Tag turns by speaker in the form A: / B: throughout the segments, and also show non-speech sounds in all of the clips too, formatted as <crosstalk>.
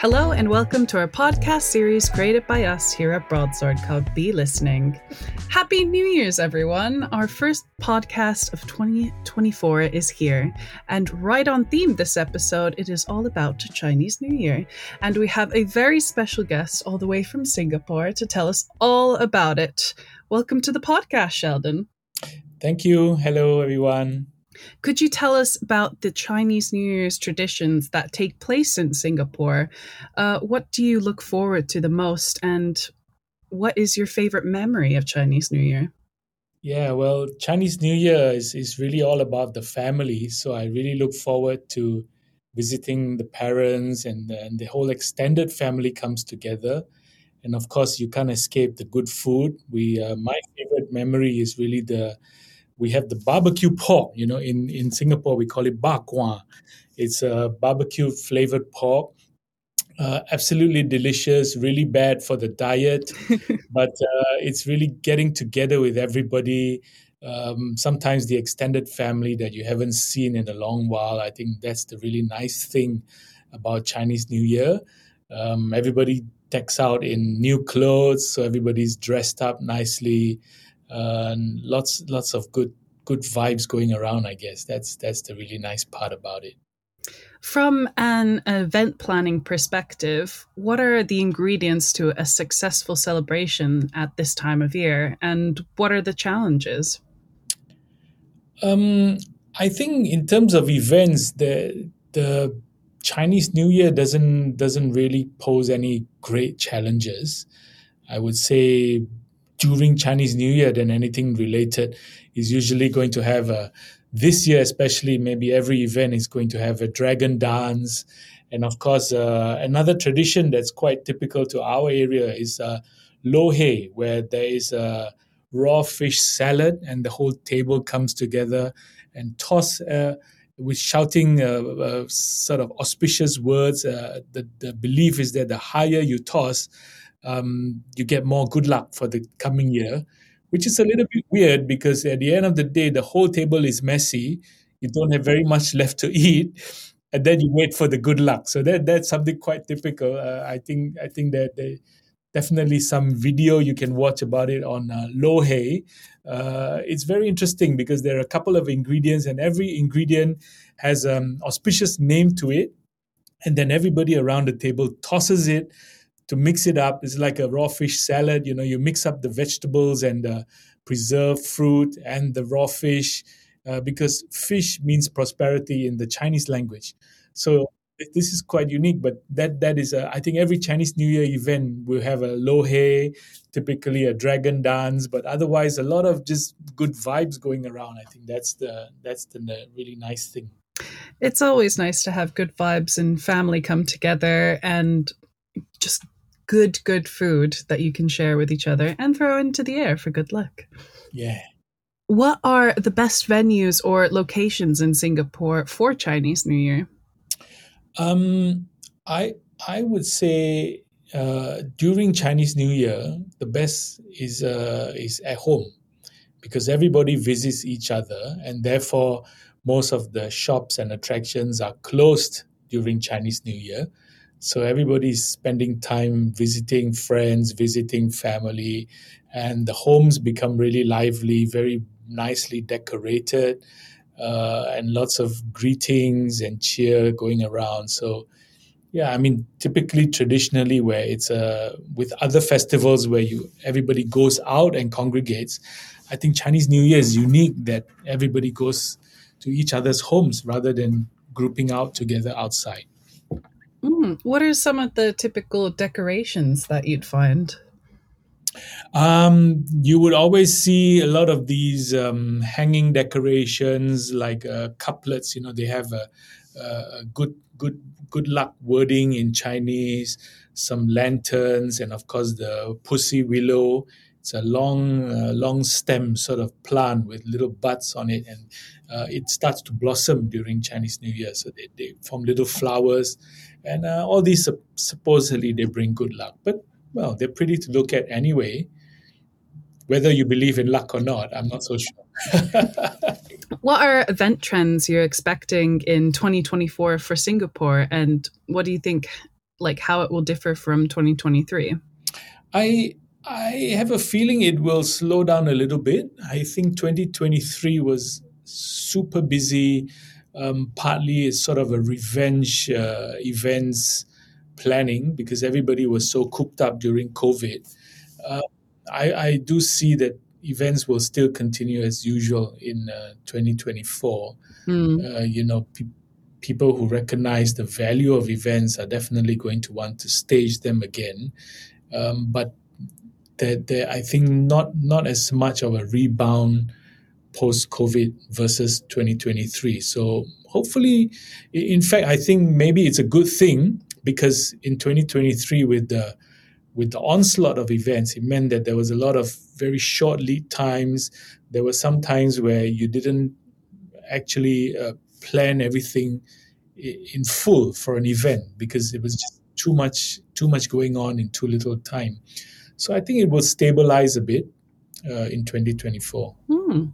A: Hello, and welcome to our podcast series created by us here at Broadsword called B.listening. Happy New Year's, everyone! Our first podcast of 2024 is here, and right on theme this episode, it is all about Chinese New Year. And we have a very special guest all the way from Singapore to tell us all about it. Welcome to the podcast, Sheldon.
B: Thank you. Hello, everyone.
A: Could you tell us about the Chinese New Year's traditions that take place in Singapore? Uh, what do you look forward to the most, and what is your favorite memory of Chinese New Year?
B: Yeah, well, Chinese New Year is, is really all about the family. So I really look forward to visiting the parents and the, and the whole extended family comes together. And of course, you can't escape the good food. We uh, my favorite memory is really the we have the barbecue pork. You know, in, in Singapore, we call it bakwa. It's a barbecue flavored pork. Uh, absolutely delicious, really bad for the diet, <laughs> but uh, it's really getting together with everybody. Um, sometimes the extended family that you haven't seen in a long while. I think that's the really nice thing about Chinese New Year. Um, everybody decks out in new clothes, so everybody's dressed up nicely uh, and lots lots of good good vibes going around. I guess that's that's the really nice part about it.
A: From an event planning perspective, what are the ingredients to a successful celebration at this time of year, and what are the challenges?
B: Um, I think in terms of events, the the Chinese New Year doesn't doesn't really pose any great challenges. I would say during Chinese New Year than anything related is usually going to have a this year especially maybe every event is going to have a dragon dance. And of course uh, another tradition that's quite typical to our area is uh, lo hei where there is a raw fish salad and the whole table comes together and toss uh, with shouting uh, uh, sort of auspicious words. Uh, the, the belief is that the higher you toss um, you get more good luck for the coming year, which is a little bit weird because at the end of the day, the whole table is messy. You don't have very much left to eat, and then you wait for the good luck. So that that's something quite typical. Uh, I think I think that they, definitely some video you can watch about it on uh, Lo Hei. Uh, it's very interesting because there are a couple of ingredients, and every ingredient has an um, auspicious name to it, and then everybody around the table tosses it to mix it up. It's like a raw fish salad. You know, you mix up the vegetables and the preserved fruit and the raw fish uh, because fish means prosperity in the Chinese language. So this is quite unique, but that that is a, I think every Chinese New Year event will have a lo hei, typically a dragon dance, but otherwise a lot of just good vibes going around. I think that's the that's the really nice thing.
A: It's always nice to have good vibes and family come together and just good, good food that you can share with each other and throw into the air for good luck.
B: Yeah.
A: What are the best venues or locations in Singapore for Chinese New Year?
B: Um, I I would say uh, during Chinese New Year, the best is uh, is at home because everybody visits each other, and therefore most of the shops and attractions are closed during Chinese New Year. So everybody's spending time visiting friends, visiting family, and the homes become really lively, very nicely decorated, uh, and lots of greetings and cheer going around. So, yeah, I mean, typically, traditionally, where it's uh, with other festivals where you everybody goes out and congregates, I think Chinese New Year is unique that everybody goes to each other's homes rather than grouping out together outside.
A: Mm. What are some of the typical decorations that you'd find?
B: Um, you would always see a lot of these um, hanging decorations, like uh, couplets. You know, they have a, a, good, good, good luck wording in Chinese. Some lanterns, and of course the pussy willow. It's a long, uh, long stem sort of plant with little buds on it, and uh, it starts to blossom during Chinese New Year. So they, they form little flowers and uh, all these supposedly they bring good luck but well they're pretty to look at anyway whether you believe in luck or not i'm not so sure <laughs>
A: what are event trends you're expecting in 2024 for singapore and what do you think like how it will differ from 2023?
B: I I have a feeling it will slow down a little bit. I think 2023 was super busy. Um, partly it's sort of a revenge uh, events planning because everybody was so cooped up during COVID. Uh, I, I, do see that events will still continue as usual in uh, 2024. Mm. you know, pe- people who recognize the value of events are definitely going to want to stage them again. Um, but there, I think not not as much of a rebound post COVID versus 2023. So hopefully, in fact, I think maybe it's a good thing because in 2023 with the with the onslaught of events, it meant that there was a lot of very short lead times. There were some times where you didn't actually uh, plan everything in full for an event because it was just too much too much going on in too little time. So I think it will stabilize a bit uh, in 2024. Hmm.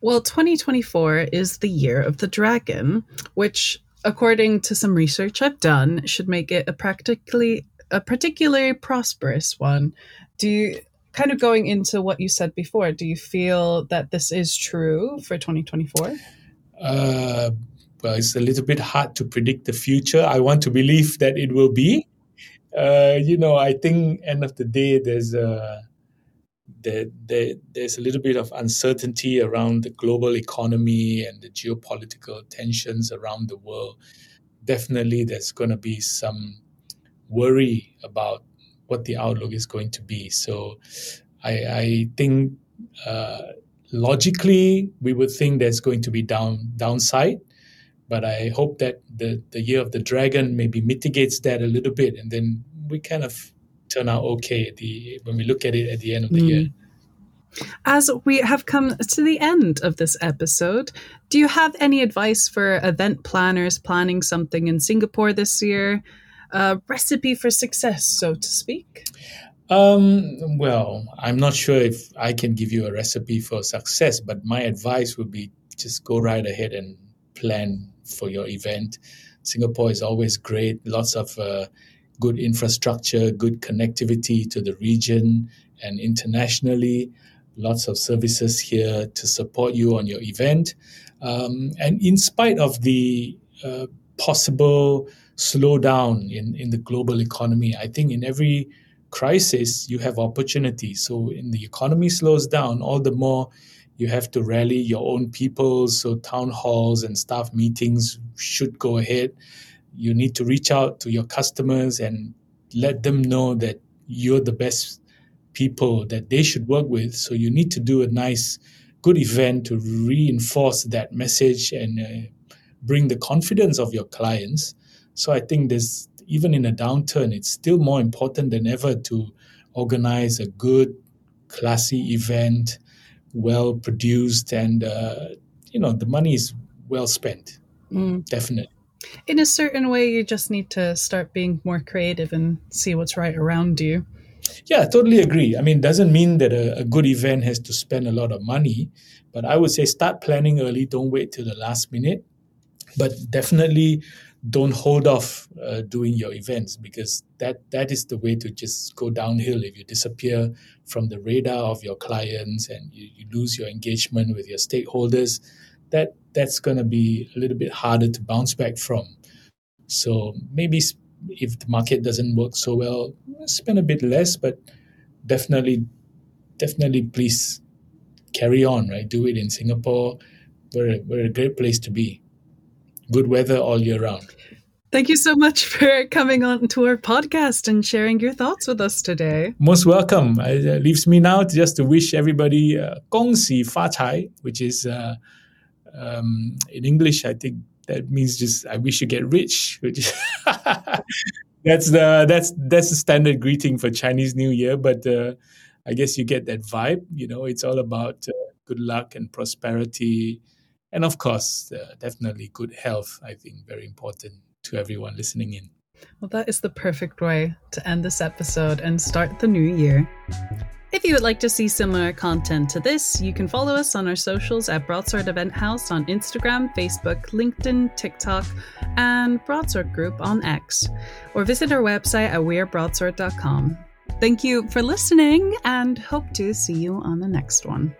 A: Well, 2024 is the year of the dragon, which, according to some research I've done, should make it a practically a particularly prosperous one. Do you kind of going into what you said before? Do you feel that this is true for 2024? Uh,
B: well, it's a little bit hard to predict the future. I want to believe that it will be, uh, you know, I think end of the day, there's a there, there, there's a little bit of uncertainty around the global economy and the geopolitical tensions around the world. Definitely, there's going to be some worry about what the outlook is going to be. So, I, I think uh, logically, we would think there's going to be down downside but I hope that the, the year of the dragon maybe mitigates that a little bit, and then we kind of turn out okay the when we look at it at the end of the mm. year.
A: As we have come to the end of this episode, do you have any advice for event planners planning something in Singapore this year? A recipe for success, so to speak?
B: Um, well, I'm not sure if I can give you a recipe for success, but my advice would be just go right ahead and plan for your event. Singapore is always great, lots of uh, good infrastructure, good connectivity to the region and internationally, lots of services here to support you on your event. Um, and in spite of the uh, possible slowdown in, in the global economy, I think in every crisis you have opportunity. So, in the economy slows down, all the more you have to rally your own people. So town halls and staff meetings should go ahead. You need to reach out to your customers and let them know that you're the best people that they should work with. So you need to do a nice, good event to reinforce that message and uh, bring the confidence of your clients. So I think there's even in a downturn, it's still more important than ever to organize a good, classy event well produced, and uh, you know the money is well spent. Mm. Definitely.
A: In a certain way, you just need to start being more creative and see what's right around you.
B: Yeah, totally agree. I mean, it doesn't mean that a, a, good event has to spend a lot of money, but I would say start planning early. Don't wait till the last minute. But definitely don't hold off uh, doing your events because that that is the way to just go downhill if you disappear from the radar of your clients and you, you lose your engagement with your stakeholders that that's going to be a little bit harder to bounce back from so maybe if the market doesn't work so well spend a bit less but definitely definitely please carry on right do it in singapore we're, we're a great place to be good weather all year round.
A: Thank you so much for coming on to our podcast and sharing your thoughts with us today.
B: Most welcome. It leaves me now just to wish everybody uh, Gong Xi Fa Cai, which is uh, um, in English, I think that means just I wish you get rich. Which <laughs> that's the that's that's the standard greeting for Chinese New Year. But uh, I guess you get that vibe. You know, it's all about uh, good luck and prosperity and of course, uh, definitely good health. I think very important to everyone listening in.
A: Well, that is the perfect way to end this episode and start the new year. If you would like to see similar content to this, you can follow us on our socials at Broadsword Event House on Instagram, Facebook, LinkedIn, TikTok, and Broadsword Group on X, or visit our website at wearebroadsword.com. Thank you for listening and hope to see you on the next one.